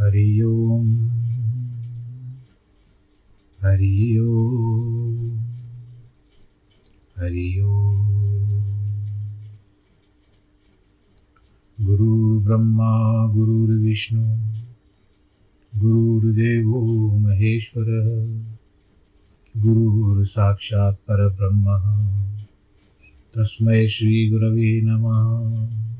हरि ओम। हरि ओम। हरि ओम। गुरुर्ब्रह्मा गुरुर्विष्णु गुरुर्देवो महेश्वरः गुरुर्साक्षात् तस्मै श्रीगुरवे नमः।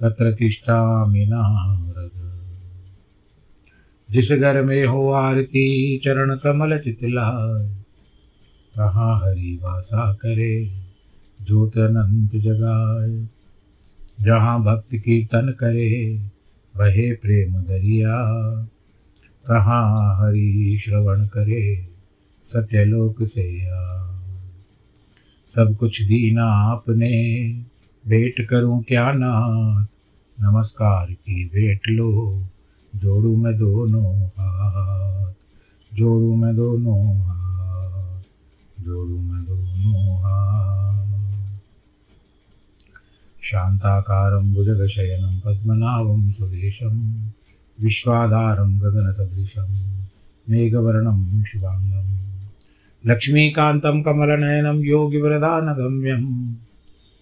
तत्र तिष्ठामि नारद जिस घर में हो आरती, चरण कमल चितलाय, कहाँ हरि वासा करे ज्योत अनंत जगाए जहाँ भक्त कीर्तन करे बहे प्रेम दरिया। कहाँ हरि श्रवण करे, सत्यलोक से आ सब कुछ दीना आपने भेंट करूँ क्या नाथ? नमस्कार की भेंट लो, जोड़ू मैं दोनों हाथ। जोड़ू मैं दोनों हाथ। जोड़ू मैं दोनों हाथ। शान्ताकारं भुजगशयनं पद्मनाभं सुरेशं विश्वाधारं गगनसदृशं, मेघवर्णं शुभाङ्गं लक्ष्मीकान्तं कमलनयनं योगिवरदानगम्यं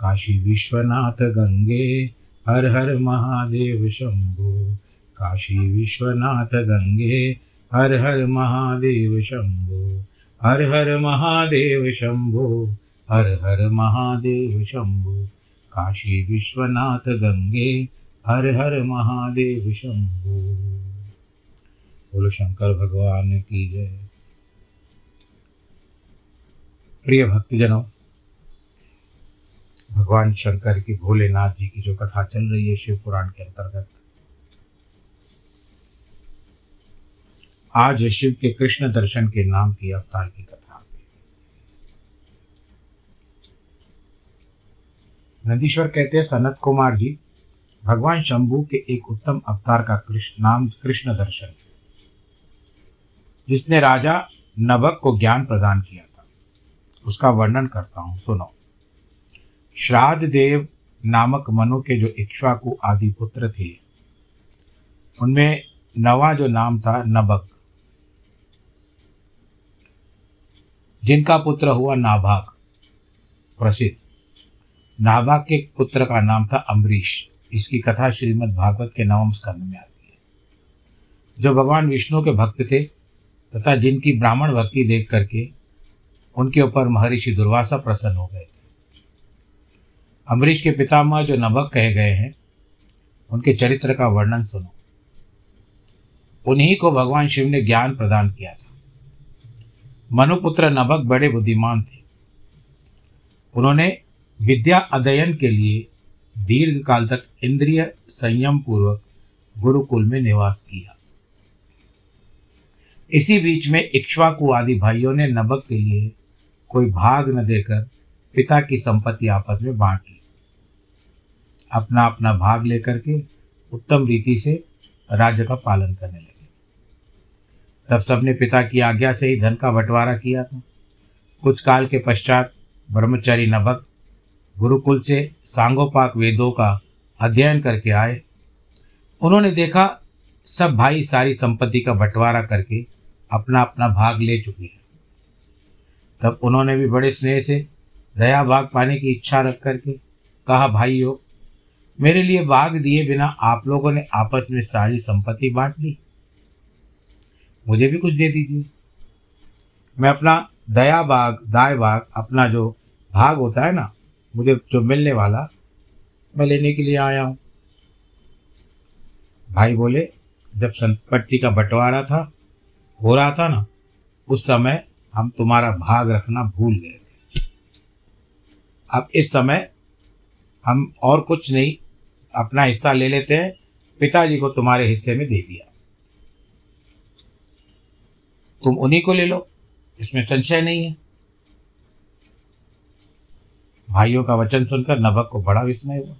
काशी विश्वनाथ गंगे, हर हर महादेव शंभो। काशी विश्वनाथ गंगे, हर हर महादेव शंभो। हर हर महादेव शंभो, हर हर महादेव शंभो। काशी विश्वनाथ गंगे, हर हर महादेव शंभो। बोलो शंकर भगवान की जय। प्रिय भक्तजनों भगवान शंकर की भोलेनाथ जी की जो कथा चल रही है शिव पुराण के अंतर्गत। आज शिव के कृष्ण दर्शन के नाम की अवतार की कथा नंदीश्वर कहते हैं, सनत कुमार जी, भगवान शंभु के एक उत्तम अवतार का कृष्ण, नाम कृष्ण दर्शन जिसने राजा नबक को ज्ञान प्रदान किया था। उसका वर्णन करता हूँ, सुनो। श्राद्ध देव नामक मनु के जो इक्ष्वाकु आदि पुत्र थे, उनमें नवा जो नाम था नबक। जिनका पुत्र हुआ नाभाग प्रसिद्ध। नाभाग के पुत्र का नाम था अम्बरीश। इसकी कथा श्रीमद् भागवत के नवम स्कंद में आती है। जो भगवान विष्णु के भक्त थे, तथा जिनकी ब्राह्मण भक्ति देख करके उनके ऊपर महर्षि दुर्वासा प्रसन्न हो गए थे। अम्बरीश के पितामह जो नभक कहे गए हैं, उनके चरित्र का वर्णन सुनो। उन्हीं को भगवान शिव ने ज्ञान प्रदान किया था। मनुपुत्र नभक बड़े बुद्धिमान थे। उन्होंने विद्या अध्ययन के लिए दीर्घ काल तक इंद्रिय संयम पूर्वक गुरुकुल में निवास किया। इसी बीच में इक्ष्वाकु आदि भाइयों ने नबक के लिए कोई भाग न देकर पिता की संपत्ति आपस में बांट ली। अपना अपना भाग लेकर के उत्तम रीति से राज्य का पालन करने लगे। तब सबने पिता की आज्ञा से ही धन का बंटवारा किया था। कुछ काल के पश्चात ब्रह्मचारी नभक गुरुकुल से सांगोपाक वेदों का अध्ययन करके आए। उन्होंने देखा, सब भाई सारी संपत्ति का बंटवारा करके अपना अपना भाग ले चुके हैं। तब उन्होंने भी बड़े स्नेह से दया भाग पाने की इच्छा रख करके कहा हो मेरे लिए बाग दिए बिना आप लोगों ने आपस में सारी संपत्ति बांट ली। मुझे भी कुछ दे दीजिए। मैं अपना दया बाग, दाय बाग, अपना जो भाग होता है ना, मुझे जो मिलने वाला, मैं लेने के लिए आया हूँ। भाई बोले, जब संपत्ति का बंटवारा था, हो रहा था ना, उस समय हम तुम्हारा भाग रखना भूल गए थे। अब इस समय हम और कुछ नहीं अपना हिस्सा ले लेते हैं, पिताजी को तुम्हारे हिस्से में दे दिया। तुम उन्हीं को ले लो, इसमें संशय नहीं है। भाइयों का वचन सुनकर नभक को बड़ा विस्मय हुआ।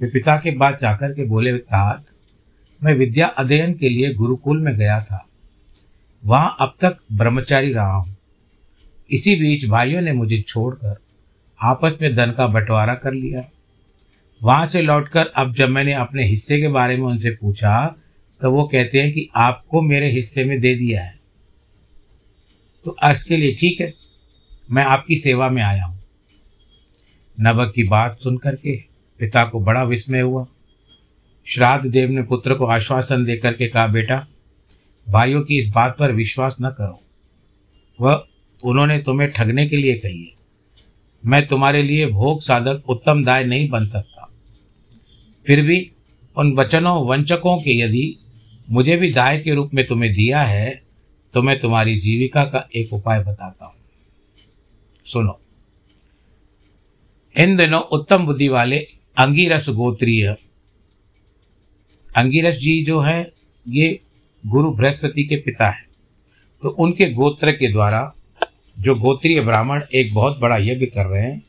वे पिता के पास जाकर के बोले, तात, मैं विद्या अध्ययन के लिए गुरुकुल में गया था। वहाँ अब तक ब्रह्मचारी रहा हूँ। इसी बीच भाइयों ने मुझे छोड़कर आपस में धन का बंटवारा कर लिया। वहाँ से लौटकर अब जब मैंने अपने हिस्से के बारे में उनसे पूछा तो वो कहते हैं कि आपको मेरे हिस्से में दे दिया है। तो इसके लिए ठीक है, मैं आपकी सेवा में आया हूँ। नबक की बात सुन करके पिता को बड़ा विस्मय हुआ। श्राद्ध देव ने पुत्र को आश्वासन देकर के कहा, बेटा, भाइयों की इस बात पर विश्वास न करो। वह उन्होंने तुम्हें ठगने के लिए कही है। मैं तुम्हारे लिए भोग साधक उत्तम दाय नहीं बन सकता। फिर भी उन वचनों, वंचकों के यदि मुझे भी दाय के रूप में तुम्हें दिया है तो मैं तुम्हारी जीविका का एक उपाय बताता हूँ। सुनो। इन दिनों उत्तम बुद्धि वाले अंगीरस गोत्रीय, अंगीरस जी जो है, ये गुरु बृहस्पति के पिता हैं। तो उनके गोत्र के द्वारा जो गोत्रीय ब्राह्मण एक बहुत बड़ा यज्ञ कर रहे हैं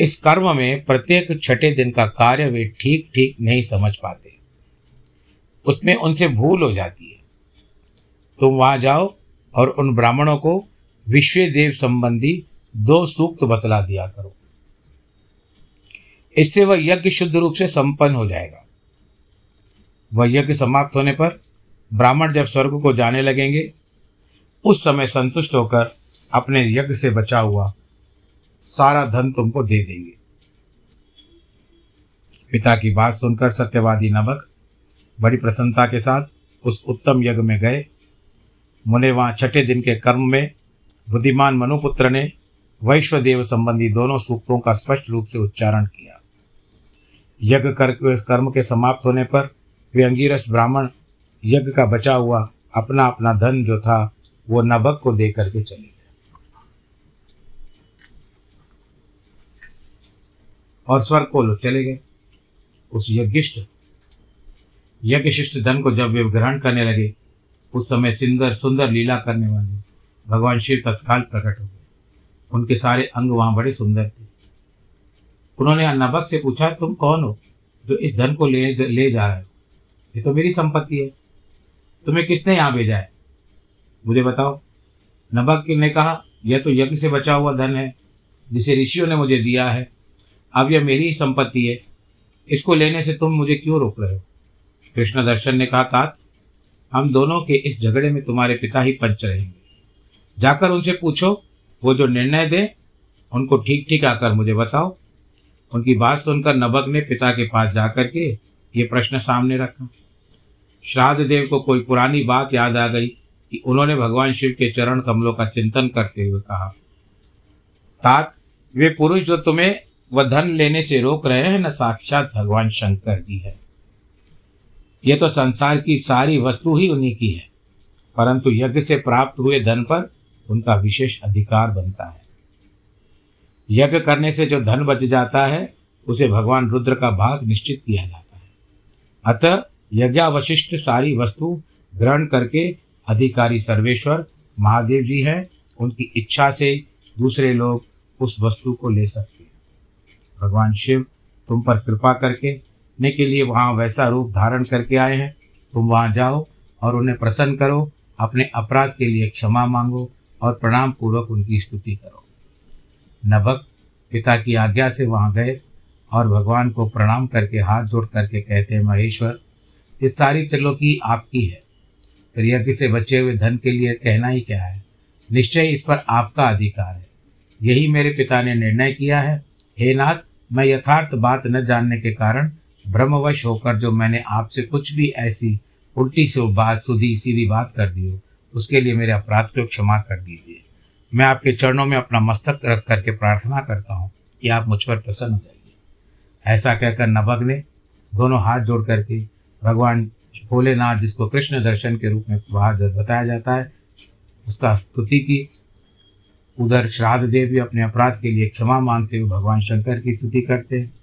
इस कर्म में प्रत्येक छठे दिन का कार्य वे ठीक ठीक नहीं समझ पाते। उसमें उनसे भूल हो जाती है। तुम वहाँ जाओ और उन ब्राह्मणों को विश्व देव संबंधी दो सूक्त बतला दिया करो। इससे वह यज्ञ शुद्ध रूप से संपन्न हो जाएगा। वह यज्ञ समाप्त होने पर ब्राह्मण जब स्वर्ग को जाने लगेंगे, उस समय संतुष्ट होकर अपने यज्ञ से बचा हुआ सारा धन तुमको दे देंगे। पिता की बात सुनकर सत्यवादी नमक, बड़ी प्रसन्नता के साथ उस उत्तम यज्ञ में गए। मुने वहाँ छठे दिन के कर्म में बुद्धिमान मनुपुत्र ने वैश्वदेव संबंधी दोनों सूक्तों का स्पष्ट रूप से उच्चारण किया। यज्ञ कर, कर्म के समाप्त होने पर वे अंगीरस ब्राह्मण यज्ञ का बचा हुआ अपना अपना धन जो था, वो नभक को दे करके चले और स्वर्ग को चले गए। उस यज्ञिष्ठ यज्ञशिष्ट धन को जब वे ग्रहण करने लगे, उस समय सुंदर सुंदर लीला करने वाले भगवान शिव तत्काल प्रकट हो गए। उनके सारे अंग वहाँ बड़े सुंदर थे। उन्होंने नबक से पूछा, तुम कौन हो जो इस धन को ले ले जा रहे हो? ये तो मेरी संपत्ति है। तुम्हें किसने यहाँ भेजा है? मुझे बताओ। नबक ने कहा, यह तो यज्ञ से बचा हुआ धन है, जिसे ऋषियों ने मुझे दिया है। अब यह मेरी ही संपत्ति है। इसको लेने से तुम मुझे क्यों रोक रहे हो? कृष्ण दर्शन ने कहा, तात, हम दोनों के इस झगड़े में तुम्हारे पिता ही पंच रहेंगे। जाकर उनसे पूछो, वो जो निर्णय दें, उनको ठीक ठीक आकर मुझे बताओ। उनकी बात सुनकर नबक ने पिता के पास जाकर के ये प्रश्न सामने रखा। श्राद्ध देव को कोई पुरानी बात याद आ गई कि उन्होंने भगवान शिव के चरण कमलों का चिंतन करते हुए कहा, तात, वे पुरुष जो तुम्हें वह धन लेने से रोक रहे हैं, न साक्षात भगवान शंकर जी है। ये तो संसार की सारी वस्तु ही उन्हीं की है, परंतु यज्ञ से प्राप्त हुए धन पर उनका विशेष अधिकार बनता है। यज्ञ करने से जो धन बच जाता है, उसे भगवान रुद्र का भाग निश्चित किया जाता है। अतः यज्ञावशिष्ट सारी वस्तु ग्रहण करके अधिकारी सर्वेश्वर महादेव जी हैं, उनकी इच्छा से दूसरे लोग उस वस्तु को ले सकते भगवान शिव तुम पर कृपा करके ने के लिए वहाँ वैसा रूप धारण करके आए हैं। तुम वहाँ जाओ और उन्हें प्रसन्न करो, अपने अपराध के लिए क्षमा मांगो और प्रणाम पूर्वक उनकी स्तुति करो। नभक पिता की आज्ञा से वहाँ गए और भगवान को प्रणाम करके हाथ जोड़ करके कहते हैं, महेश्वर ये सारी की आपकी है। फिर यज्ञ से बचे हुए धन के लिए कहना ही क्या है? निश्चय इस पर आपका अधिकार है। यही मेरे पिता ने निर्णय किया है। हे नाथ मैं यथार्थ बात न जानने के कारण ब्रह्मवश होकर जो मैंने आपसे कुछ भी ऐसी उल्टी से बात, सुधी, सीधी बात कर दी हो, उसके लिए मेरे अपराध को क्षमा कर दीजिए। मैं आपके चरणों में अपना मस्तक रख करके प्रार्थना करता हूँ कि आप मुझ पर प्रसन्न हो जाइए। ऐसा कहकर नभग ने दोनों हाथ जोड़ करके भगवान भोलेनाथ जिसको कृष्ण दर्शन के रूप में बाहर बताया जाता है, उसका स्तुति की उधर श्राद्ध देव भी अपने अपराध के लिए क्षमा मांगते हुए भगवान शंकर की स्तुति करते हैं।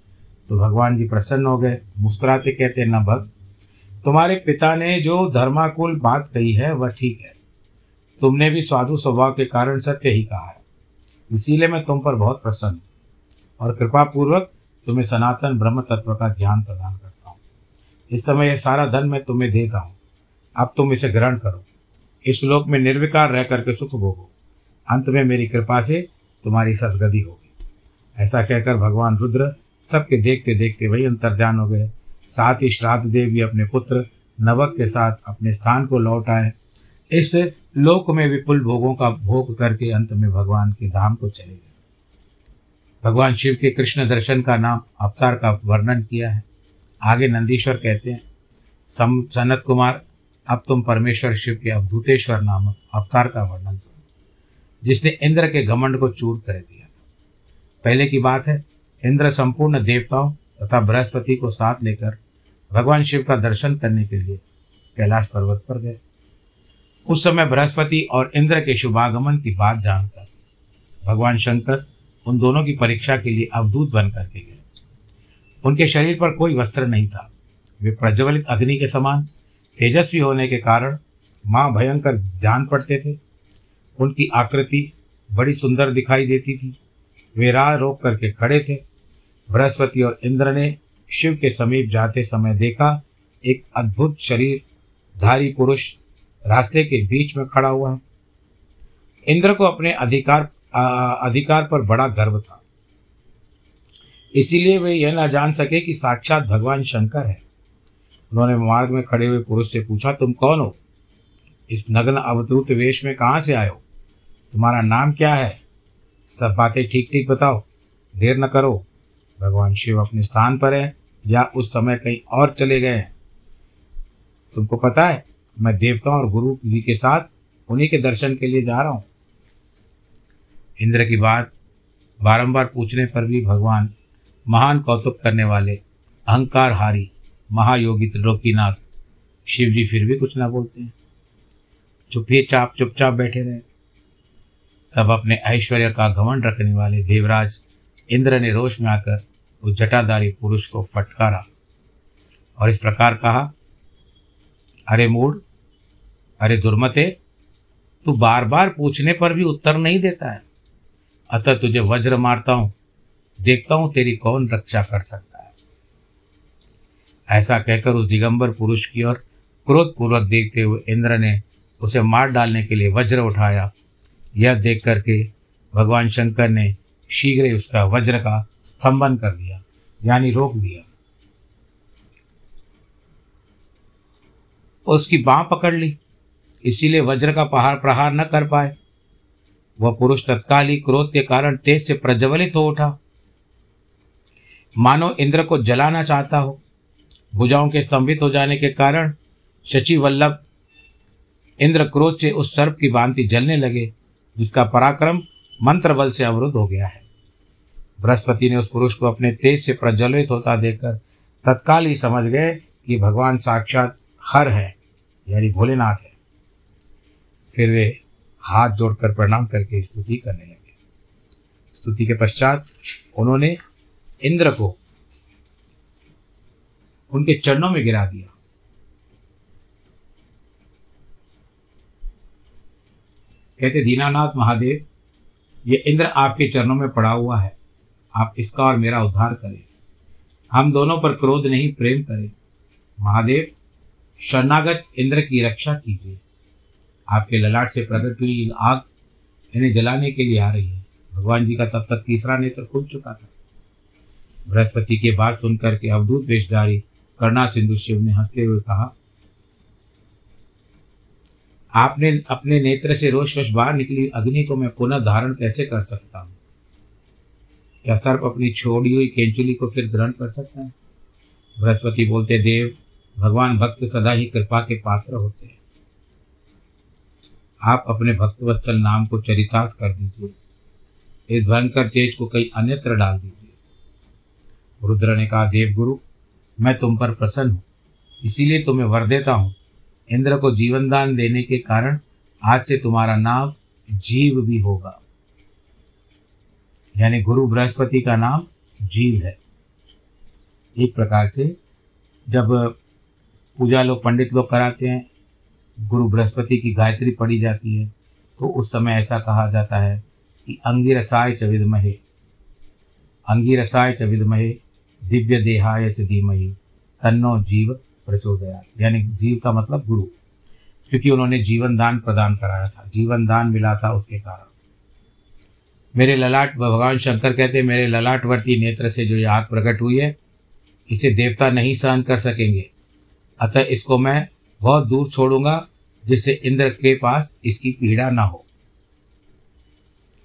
तो भगवान जी प्रसन्न हो गए, मुस्कुराते कहते हैं, न भग, तुम्हारे पिता ने जो धर्माकुल बात कही है, वह ठीक है। तुमने भी साधु स्वभाव के कारण सत्य ही कहा है। इसीलिए मैं तुम पर बहुत प्रसन्न हूँ और कृपा पूर्वक तुम्हें सनातन ब्रह्म तत्व का ज्ञान प्रदान करता हूँ। इस समय यह सारा धन मैं तुम्हें देता हूँ। अब तुम इसे ग्रहण करो। इस लोक में निर्विकार रह करके सुख भोगो। अंत में मेरी कृपा से तुम्हारी सदगति होगी ऐसा कहकर भगवान रुद्र सबके देखते देखते वही अंतर्ध्यान हो गए। साथ ही श्राद्ध देव भी अपने पुत्र नवक के साथ अपने स्थान को लौट आए। इस लोक में विपुल भोगों का भोग करके अंत में भगवान के धाम को चले गए। भगवान शिव के कृष्ण दर्शन का नाम अवतार का वर्णन किया है। आगे नंदीश्वर कहते हैं, सम सनत कुमार, अब तुम परमेश्वर शिव के अवधूतेश्वर नामक अवतार का वर्णन सुनो। जिसने इंद्र के घमंड को चूर कर दिया था। पहले की बात है, इंद्र संपूर्ण देवताओं तथा बृहस्पति को साथ लेकर भगवान शिव का दर्शन करने के लिए कैलाश पर्वत पर गए। उस समय बृहस्पति और इंद्र के शुभागमन की बात जानकर भगवान शंकर उन दोनों की परीक्षा के लिए अवधूत बन करके गए। उनके शरीर पर कोई वस्त्र नहीं था। वे प्रज्वलित अग्नि के समान तेजस्वी होने के कारण माँ भयंकर जान पड़ते थे। उनकी आकृति बड़ी सुंदर दिखाई देती थी। वे राह रोक करके खड़े थे। बृहस्पति और इंद्र ने शिव के समीप जाते समय देखा एक अद्भुत शरीर धारी पुरुष रास्ते के बीच में खड़ा हुआ है। इंद्र को अपने अधिकार आ, अधिकार पर बड़ा गर्व था। इसीलिए वे यह ना जान सके कि साक्षात भगवान शंकर है। उन्होंने मार्ग में खड़े हुए पुरुष से पूछा तुम कौन हो? इस नग्न अवधूत वेश में कहाँ से आए हो? तुम्हारा नाम क्या है? सब बातें ठीक ठीक बताओ। देर न करो। भगवान शिव अपने स्थान पर है या उस समय कहीं और चले गए हैं? तुमको पता है, मैं देवताओं और गुरु जी के साथ उन्हीं के दर्शन के लिए जा रहा हूँ। इंद्र की बात बारंबार पूछने पर भी भगवान महान कौतुक करने वाले अहंकार हारी महायोगी त्रिलोकीनाथ शिव जी फिर भी कुछ ना बोलते हैं। चुपिए चाप चुपचाप बैठे रहे। तब अपने ऐश्वर्य का घमंड रखने वाले देवराज इंद्र ने रोष में आकर उस जटाधारी पुरुष को फटकारा और इस प्रकार कहा, अरे मूड अरे दुर्मते, तू बार बार पूछने पर भी उत्तर नहीं देता है। अतः तुझे वज्र मारता हूँ, देखता हूँ तेरी कौन रक्षा कर सकता है। ऐसा कहकर उस दिगंबर पुरुष की ओर क्रोधपूर्वक देखते हुए इंद्र ने उसे मार डालने के लिए वज्र उठाया यह देख करके भगवान शंकर ने शीघ्र उसका वज्र का स्तंभन कर दिया, यानी रोक दिया। उसकी बाह पकड़ ली, इसीलिए वज्र का पहाड़ प्रहार न कर पाए। वह पुरुष तत्काल ही क्रोध के कारण तेज से प्रज्वलित हो उठा। मानो इंद्र को जलाना चाहता हो, भुजाओं के स्तंभित हो जाने के कारण शचि वल्लभ इंद्र क्रोध से उस सर्प की भांति जलने लगे। जिसका पराक्रम मंत्र बल से अवरुद्ध हो गया है। बृहस्पति ने उस पुरुष को अपने तेज से प्रज्वलित होता देखकर तत्काल ही समझ गए कि भगवान साक्षात हर है, यानी भोलेनाथ है। फिर वे हाथ जोड़कर प्रणाम करके स्तुति करने लगे। स्तुति के पश्चात उन्होंने इंद्र को उनके चरणों में गिरा दिया। कहते, दीनानाथ महादेव, ये इंद्र आपके चरणों में पड़ा हुआ है। आप इसका और मेरा उद्धार करें। हम दोनों पर क्रोध नहीं, प्रेम करें। महादेव, शरणागत इंद्र की रक्षा कीजिए। आपके ललाट से प्रकट हुई आग इन्हें जलाने के लिए आ रही है। भगवान जी का तब तक तीसरा नेत्र खुल चुका था। बृहस्पति के बात सुनकर के अवधूत वेशधारी कर्णा सिंधु शिव ने हँसते हुए कहा आपने अपने नेत्र से रोष वश बाहर निकली अग्नि को मैं पुनः धारण कैसे कर सकता हूँ? क्या सर्प अपनी छोड़ी हुई केंचुली को फिर ग्रहण कर सकता है? बृहस्पति बोलते, देव, भगवान भक्त सदा ही कृपा के पात्र होते हैं। आप अपने भक्तवत्सल नाम को चरितार्थ कर दीजिए। इस भयंकर तेज को कहीं अन्यत्र डाल दीजिए। रुद्र ने कहा देवगुरु मैं तुम पर प्रसन्न हूँ। इसीलिए तुम्हें वर देता हूँ। इंद्र को जीवन दान देने के कारण आज से तुम्हारा नाम जीव भी होगा। यानी गुरु बृहस्पति का नाम जीव है। एक प्रकार से जब पूजा लोग, पंडित लोग कराते हैं, गुरु बृहस्पति की गायत्री पढ़ी जाती है तो उस समय ऐसा कहा जाता है कि अंगिरसाय च विदमहे। अंगिरसाय च विदमहे, दिव्य देहाय च धीमहि, तन्नो जीव प्रचोदया यानी जीव का मतलब गुरु। क्योंकि उन्होंने जीवन दान प्रदान कराया था। जीवन दान मिला था उसके कारण। मेरे ललाट, भगवान शंकर कहते, मेरे ललाटवर्ती नेत्र से जो ये आग प्रकट हुई है, इसे देवता नहीं सहन कर सकेंगे। अतः इसको मैं बहुत दूर छोड़ूँगा, जिससे इंद्र के पास इसकी पीड़ा ना हो।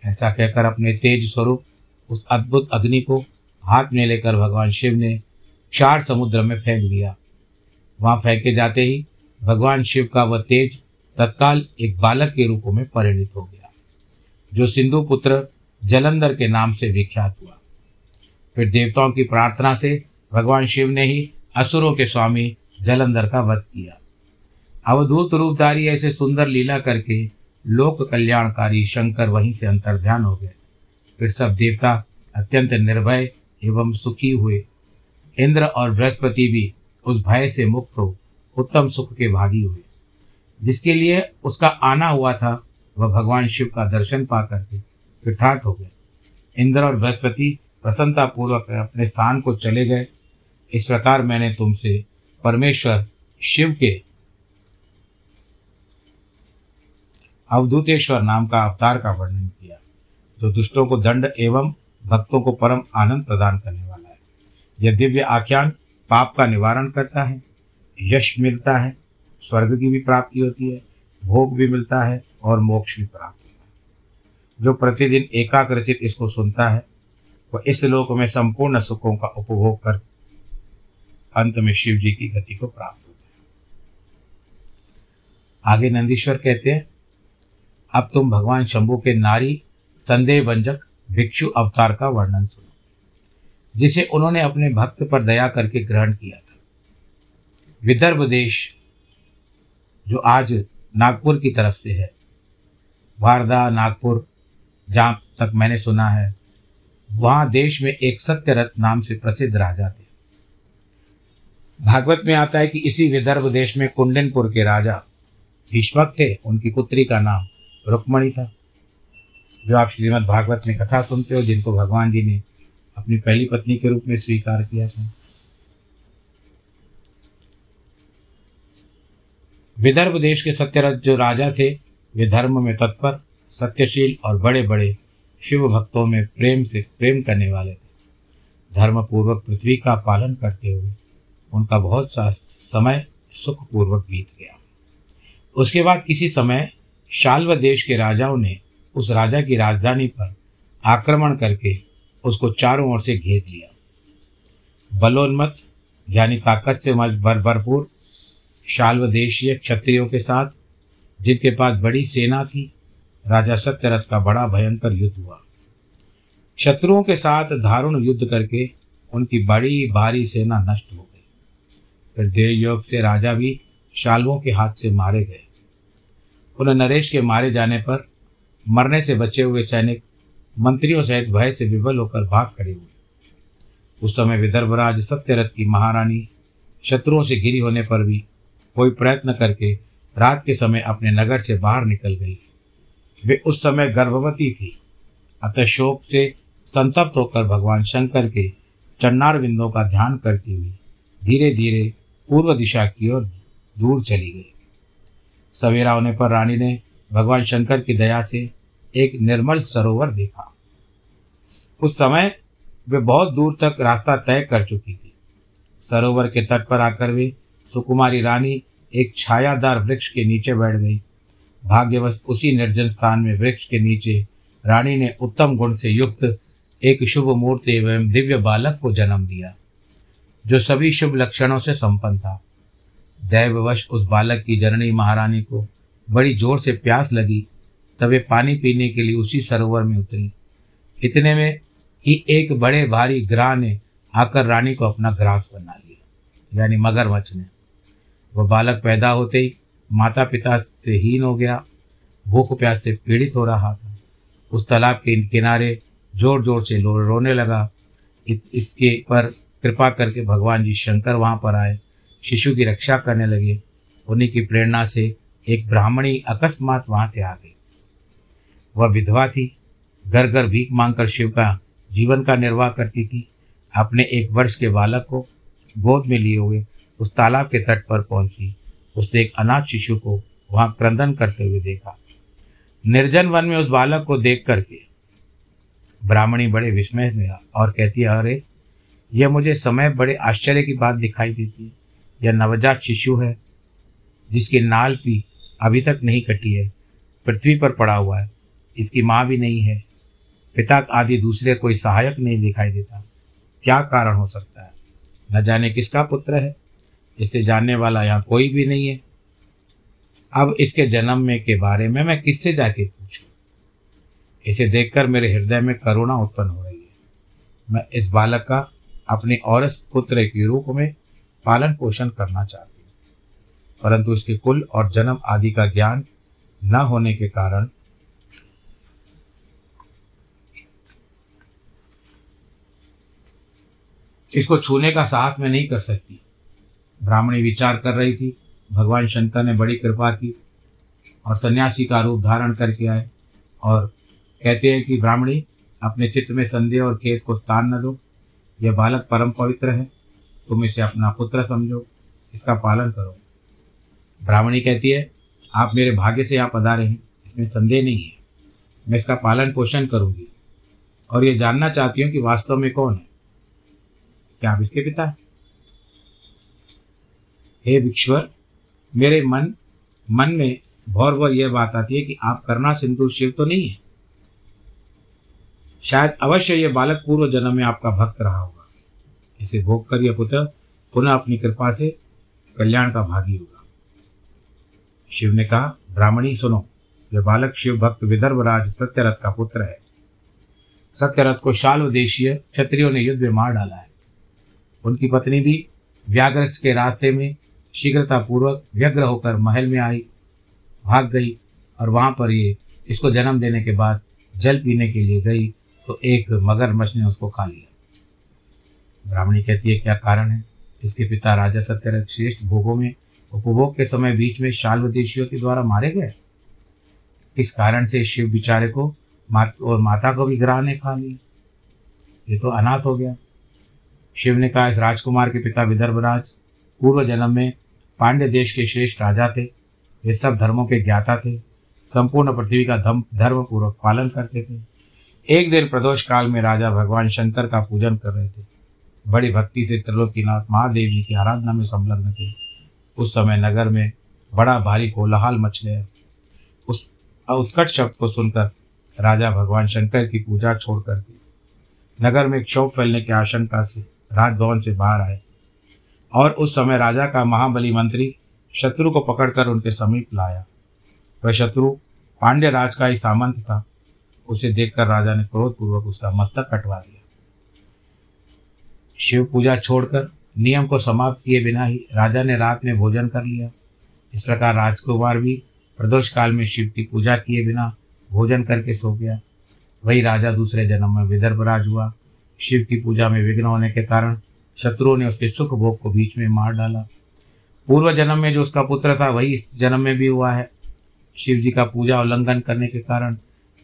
ऐसा कहकर अपने तेज स्वरूप उस अद्भुत अग्नि को हाथ में लेकर भगवान शिव ने क्षार समुद्र में फेंक दिया। वहाँ फेंके जाते ही भगवान शिव का वह तेज, तत्काल एक बालक के रूप में परिणित हो गया, जो सिंधु पुत्र जलंधर के नाम से विख्यात हुआ। फिर देवताओं की प्रार्थना से भगवान शिव ने ही असुरों के स्वामी जलंधर का वध किया। अवधूत रूपधारी ऐसे सुंदर लीला करके लोक कल्याणकारी शंकर वहीं से अंतर्ध्यान हो गए। फिर सब देवता अत्यंत निर्भय एवं सुखी हुए, इंद्र और बृहस्पति भी उस भय से मुक्त हो, उत्तम सुख के भागी हुए। जिसके लिए उसका आना हुआ था, वह भगवान शिव का दर्शन पा करके कृतार्थ हो गए। इंद्र और बृहस्पति प्रसन्नतापूर्वक अपने स्थान को चले गए। इस प्रकार मैंने तुमसे परमेश्वर शिव के अवधूतेश्वर नाम का अवतार का वर्णन किया, जो दुष्टों को दंड एवं भक्तों को परम आनंद प्रदान करने वाला है। यह दिव्य आख्यान पाप का निवारण करता है, यश मिलता है, स्वर्ग की भी प्राप्ति होती है, भोग भी मिलता है और मोक्ष भी प्राप्त होता है। जो प्रतिदिन एकाग्रचित इसको सुनता है, वह इस लोक में संपूर्ण सुखों का उपभोग कर अंत में शिव जी की गति को प्राप्त होता है। आगे नंदीश्वर कहते हैं, अब तुम भगवान शंभु के नारी, संदेह भंजक भिक्षु अवतार का वर्णन सुनो। जिसे उन्होंने अपने भक्त पर दया करके ग्रहण किया था। विदर्भ देश, जो आज नागपुर की तरफ़ से है, वारदा, नागपुर, जहाँ तक मैंने सुना है, वहाँ देश में एक सत्यरथ नाम से प्रसिद्ध राजा थे। भागवत में आता है कि इसी विदर्भ देश में कुंडनपुर के राजा भीष्मक थे, उनकी पुत्री का नाम रुक्मणी था। जो आप श्रीमद् भागवत में कथा सुनते हो, जिनको भगवान जी ने अपनी पहली पत्नी के रूप में स्वीकार किया था। विदर्भ देश के सत्यरथ जो राजा थे, वे धर्म में तत्पर, सत्यशील और बड़े बड़े शिव भक्तों में प्रेम से प्रेम करने वाले थे। धर्मपूर्वक पृथ्वी का पालन करते हुए उनका बहुत सा समय सुखपूर्वक बीत गया। उसके बाद किसी समय शाल्व देश के राजाओं ने उस राजा की राजधानी पर आक्रमण करके उसको चारों ओर से घेर लिया। बलोन्मत यानी ताकत से भर, भरपूर, शाल्वदेशीय क्षत्रियों के साथ, जिनके पास बड़ी सेना थी, राजा सत्यरथ का बड़ा भयंकर युद्ध हुआ। शत्रुओं के साथ दारुण युद्ध करके उनकी बड़ी भारी सेना नष्ट हो गई। फिर देवयोग से राजा भी शाल्वों के हाथ से मारे गए। उन्हें नरेश के मारे जाने पर मरने से बचे हुए सैनिक मंत्रियों सहित भय से विवल होकर भाग खड़े हुए। उस समय विदर्भराज सत्यरथ की महारानी शत्रुओं से घिरी होने पर भी कोई प्रयत्न करके रात के समय अपने नगर से बाहर निकल गई। वे उस समय गर्भवती थी। अतः शोक से संतप्त होकर भगवान शंकर के चन्नार बिंदों का ध्यान करती हुई धीरे धीरे पूर्व दिशा की ओर दूर चली गई। सवेरा होने पर रानी ने भगवान शंकर की दया से एक निर्मल सरोवर देखा। उस समय वे बहुत दूर तक रास्ता तय कर चुकी थी। सरोवर के तट पर आकर वे सुकुमारी रानी एक छायादार वृक्ष के नीचे बैठ गई। भाग्यवश उसी निर्जन स्थान में वृक्ष के नीचे रानी ने उत्तम गुण से युक्त एक शुभ मूर्ति एवं दिव्य बालक को जन्म दिया, जो सभी शुभ लक्षणों से संपन्न था। दैववश उस बालक की जननी महारानी को बड़ी ज़ोर से प्यास लगी, तब वे पानी पीने के लिए उसी सरोवर में उतरी। इतने में ही एक बड़े भारी ग्राह ने आकर रानी को अपना ग्रास बना लिया। यानी मगरमच्छ ने। वह बालक पैदा होते ही माता पिता से हीन हो गया। भूख प्यास से पीड़ित हो रहा था। उस तालाब के किनारे ज़ोर ज़ोर से रोने लगा। इसके पर कृपा करके भगवान जी शंकर वहाँ पर आए। शिशु की रक्षा करने लगे। उन्हीं की प्रेरणा से एक ब्राह्मणी अकस्मात वहाँ से आ गई। वह विधवा थी। घर घर भीख मांगकर शिव का जीवन का निर्वाह करती थी। अपने एक वर्ष के बालक को गोद में लिए हुए उस तालाब के तट पर पहुँची। उसने एक अनाथ शिशु को वहाँ क्रंदन करते हुए देखा। निर्जन वन में उस बालक को देख करके ब्राह्मणी बड़े विस्मय में और कहती है अरे, यह मुझे समय बड़े आश्चर्य की बात दिखाई देती। है यह नवजात शिशु है, जिसकी नाल भी अभी तक नहीं कटी है, पृथ्वी पर पड़ा हुआ है। इसकी माँ भी नहीं है पिता आदि दूसरे कोई सहायक नहीं दिखाई देता। क्या कारण हो सकता है? न जाने किसका पुत्र है। इसे जानने वाला यहाँ कोई भी नहीं है। अब इसके जन्म में के बारे में मैं किससे जाके पूछूँ? इसे देखकर मेरे हृदय में करुणा उत्पन्न हो रही है। मैं इस बालक का अपने और पुत्र के रूप में पालन पोषण करना चाहती हूँ। परंतु इसके कुल और जन्म आदि का ज्ञान न होने के कारण इसको छूने का साहस मैं नहीं कर सकती। ब्राह्मणी विचार कर रही थी। भगवान शंकर ने बड़ी कृपा की और सन्यासी का रूप धारण करके आए और कहते हैं कि, ब्राह्मणी, अपने चित्त में संदेह और खेत को स्थान न दो। यह बालक परम पवित्र है। तुम इसे अपना पुत्र समझो। इसका पालन करो। ब्राह्मणी कहती है, आप मेरे भाग्य से यहाँ पधारे हैं। इसमें संदेह नहीं है। मैं इसका पालन पोषण करूँगी। और ये जानना चाहती हूँ कि वास्तव में कौन है। क्या आप इसके पिता हैं? हे विश्वर मेरे मन मन में भौर भौर यह बात आती है कि आप करना सिंधु शिव तो नहीं है? शायद अवश्य यह बालक पूर्व जन्म में आपका भक्त रहा होगा। इसे भोग कर यह पुत्र पुनः अपनी कृपा से कल्याण का भागी होगा। शिव ने कहा, ब्राह्मणी सुनो, यह बालक शिव भक्त विदर्भराज सत्यरथ का पुत्र है। सत्यरथ को शाल देशीय क्षत्रियों ने युद्ध में मार डाला है। उनकी पत्नी भी व्याग्रस के रास्ते में शीघ्रतापूर्वक व्यग्र होकर महल में आई, भाग गई और वहाँ पर ये इसको जन्म देने के बाद जल पीने के लिए गई तो एक मगरमच्छ ने उसको खा लिया। ब्राह्मणी कहती है, क्या कारण है? इसके पिता राजा सत्यरथ श्रेष्ठ भोगों में उपभोग के समय बीच में शाल्वदेशियों के द्वारा मारे गए? इस कारण से शिव बिचारे को मात और माता को भी ग्रह ने खा लिया। ये तो अनाथ हो गया। शिव ने कहा, इस राजकुमार के पिता विदर्भराज पूर्व जन्म में पांड्य देश के श्रेष्ठ राजा थे। वे सब धर्मों के ज्ञाता थे। संपूर्ण पृथ्वी का धर्म धर्म पूर्वक पालन करते थे। एक दिन प्रदोष काल में राजा भगवान शंकर का पूजन कर रहे थे। बड़ी भक्ति से त्रिलोकीनाथ महादेव जी की आराधना में संलग्न थे। उस समय नगर में बड़ा भारी कोलाहल मच गया। उस उत्कट शब्द को सुनकर राजा भगवान शंकर की पूजा छोड़ करके नगर में क्षोभ फैलने की आशंका से राजभवन से बाहर आए। और उस समय राजा का महाबली मंत्री शत्रु को पकड़कर उनके समीप लाया। वह शत्रु पांड्य राज का ही सामंत था। उसे देखकर राजा ने क्रोधपूर्वक उसका मस्तक कटवा दिया। शिव पूजा छोड़कर नियम को समाप्त किए बिना ही राजा ने रात में भोजन कर लिया। इस प्रकार राजकुमार भी प्रदोष काल में शिव की पूजा किए बिना भोजन करके सो गया। वही राजा दूसरे जन्म में विदर्भराज हुआ। शिव की पूजा में विघ्न होने के कारण शत्रुओं ने उसके सुख भोग को बीच में मार डाला। पूर्व जन्म में जो उसका पुत्र था, वही इस जन्म में भी हुआ है। शिव जी का पूजा उल्लंघन करने के कारण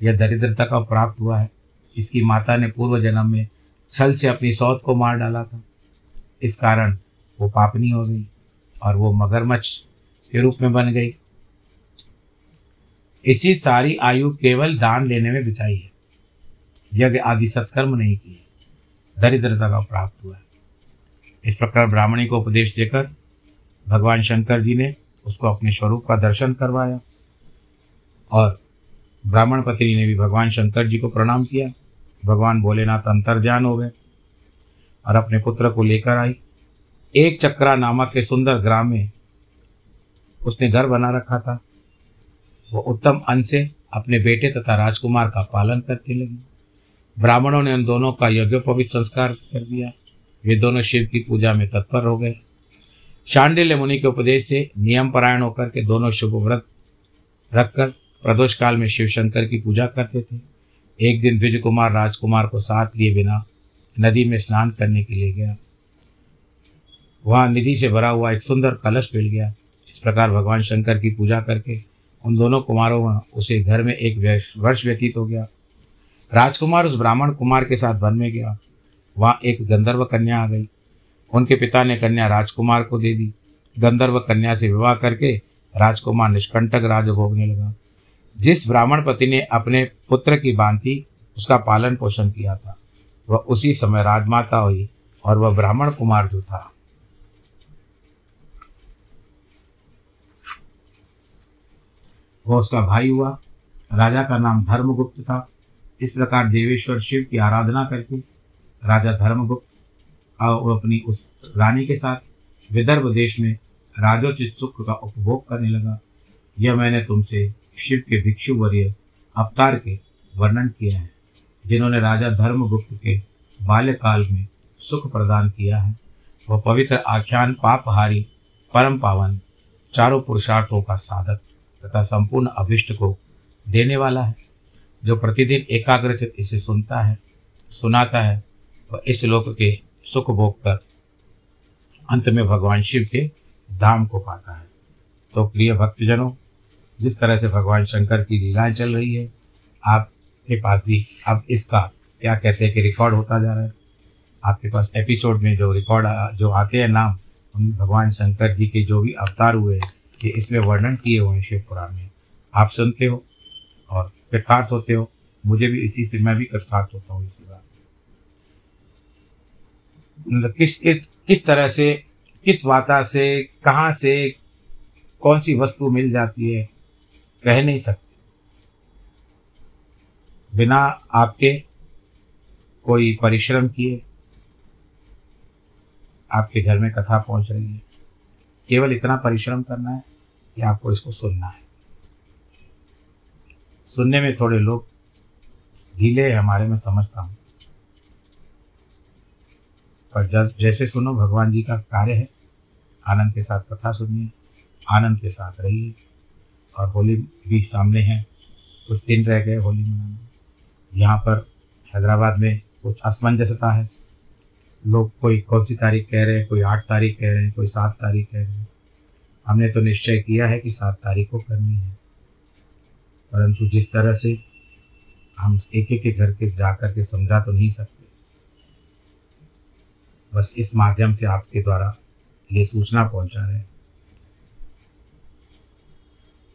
यह दरिद्रता का प्राप्त हुआ है। इसकी माता ने पूर्व जन्म में छल से अपनी सौत को मार डाला था। इस कारण वो पापनी हो गई और वो मगरमच्छ के रूप में बन गई। इसी सारी आयु केवल दान लेने में बिताई है। यज्ञ आदि सत्कर्म नहीं किए। दरिद्रता का प्राप्त हुआ। इस प्रकार ब्राह्मणी को उपदेश देकर भगवान शंकर जी ने उसको अपने स्वरूप का दर्शन करवाया और ब्राह्मण पत्नी ने भी भगवान शंकर जी को प्रणाम किया। भगवान भोलेनाथ अंतर्ध्यान हो गए और अपने पुत्र को लेकर आई। एक चक्रा नामक के सुंदर ग्राम में उसने घर बना रखा था। वो उत्तम अन्न से अपने बेटे तथा राजकुमार का पालन करने लगी। ब्राह्मणों ने उन दोनों का यज्ञोपवित संस्कार कर दिया। वे दोनों शिव की पूजा में तत्पर हो गए। शांडिल्य मुनि के उपदेश से नियम परायण होकर के दोनों शुभ व्रत रखकर प्रदोष काल में शिव शंकर की पूजा करते थे। एक दिन द्विज कुमार राजकुमार को साथ लिए बिना नदी में स्नान करने के लिए गया। वहाँ निधि से भरा हुआ एक सुंदर कलश मिल गया। इस प्रकार भगवान शंकर की पूजा करके उन दोनों कुमारों उसे घर में एक वर्ष व्यतीत हो गया। राजकुमार उस ब्राह्मण कुमार के साथ वन में गया। वहाँ एक गंधर्व कन्या आ गई। उनके पिता ने कन्या राजकुमार को दे दी। गंधर्व कन्या से विवाह करके राजकुमार निष्कंटक राज भोगने लगा। जिस ब्राह्मण पति ने अपने पुत्र की बांति, उसका पालन पोषण किया था, वह उसी समय राजमाता हुई और वह ब्राह्मण कुमार जो था। वह उसका भाई हुआ। राजा का नाम धर्मगुप्त था। इस प्रकार देवेश्वर शिव की आराधना करके राजा धर्मगुप्त और अपनी उस रानी के साथ विदर्भ देश में राजोचित सुख का उपभोग करने लगा। यह मैंने तुमसे शिव के भिक्षु वर्य अवतार के वर्णन किया है, जिन्होंने राजा धर्मगुप्त के बाल्यकाल में सुख प्रदान किया है। वह पवित्र आख्यान पापहारी परम पावन चारों पुरुषार्थों का साधक तथा संपूर्ण अभिष्ट को देने वाला है। जो प्रतिदिन एकाग्रचित इसे सुनता है, सुनाता है वह इस लोक के सुख भोग कर अंत में भगवान शिव के धाम को पाता है। तो प्रिय भक्तजनों, जिस तरह से भगवान शंकर की लीलाएँ चल रही है, आपके पास भी अब इसका क्या कहते हैं कि रिकॉर्ड होता जा रहा है। आपके पास एपिसोड में जो रिकॉर्ड जो आते हैं नाम, उन भगवान शंकर जी के जो भी अवतार हुए हैं, ये इसमें वर्णन किए हुए हैं शिव पुराण में। आप सुनते हो और कृतार्थ होते हो। मुझे भी इसी से, मैं भी कृतार्थ होता हूँ, इसी बात मतलब किस किस किस तरह से, किस वाता से, कहाँ से कौन सी वस्तु मिल जाती है, कह नहीं सकते। बिना आपके कोई परिश्रम किए, आपके घर में कथा पहुँच रही है। केवल इतना परिश्रम करना है कि आपको इसको सुनना है। सुनने में थोड़े लोग ढीले हैं, हमारे में समझता हूँ। पर जैसे सुनो, भगवान जी का कार्य है, आनंद के साथ कथा सुनिए, आनंद के साथ रहिए, और होली भी सामने है, कुछ दिन रह गए होली मनाने। यहाँ पर हैदराबाद में कुछ असमंजसता है। लोग कोई कौन सी तारीख कह रहे हैं, कोई आठ तारीख कह रहे हैं, कोई सात तारीख कह रहे हैं। हमने तो निश्चय किया है कि सात तारीख को करनी है। परंतु जिस तरह से हम एक एक के घर के जा कर के समझा तो नहीं सकते। बस इस माध्यम से आपके द्वारा ये सूचना पहुँचा रहे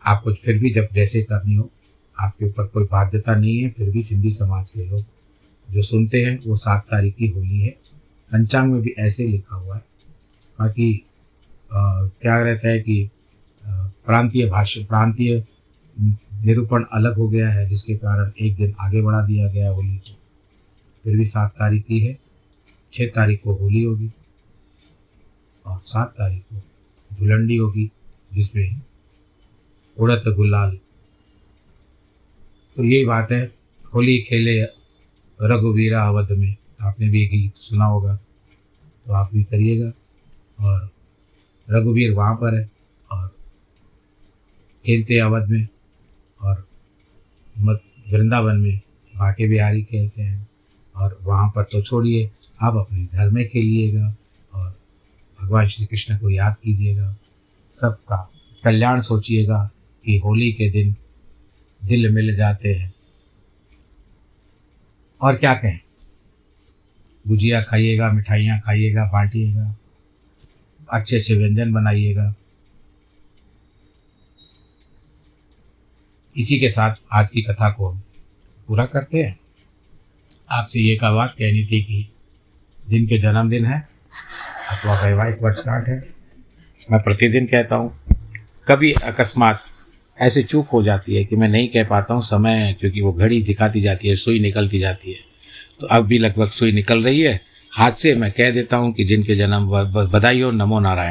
आप कुछ फिर भी जब जैसे करनी हो, आपके ऊपर कोई बाध्यता नहीं है, फिर भी सिंधी समाज के लोग जो सुनते हैं, वो सात तारीख की होली है। पंचांग में भी ऐसे लिखा हुआ है। बाकी क्या रहता है कि प्रांतीय भाषा, प्रांतीय निरूपण अलग हो गया है, जिसके कारण एक दिन आगे बढ़ा दिया गया होली को। फिर भी सात तारीख की है छः तारीख को होली होगी और सात तारीख को धुलंडी होगी, जिसमें उड़त गुलाल। तो यही बात है, होली खेले रघुवीरा अवध में। आपने भी गीत सुना होगा तो आप भी करिएगा। और रघुवीर वहाँ पर है और खेलते अवध में। मत वृंदावन में बाके बिहारी खेलते हैं और वहाँ पर तो छोड़िए, आप अपने घर में खेलिएगा और भगवान श्री कृष्ण को याद कीजिएगा। सबका कल्याण सोचिएगा कि होली के दिन दिल मिल जाते हैं। और क्या कहें? गुजिया खाइएगा, मिठाइयाँ खाइएगा, बांटिएगा अच्छे अच्छे व्यंजन बनाइएगा। इसी के साथ आज की कथा को पूरा करते हैं। आपसे ये का बात कहनी थी कि जिनके जन्मदिन है, अथवा वैवाहिक वर्षगांठ है। मैं प्रतिदिन कहता हूँ, कभी अकस्मात ऐसे चूक हो जाती है कि मैं नहीं कह पाता हूँ समय, क्योंकि वो घड़ी दिखाती जाती है, सुई निकलती जाती है। तो अब भी लगभग सुई निकल रही है। हाथ से मैं कह देता हूँ कि जिनके जन्म बधाई हो, नमो नारायण।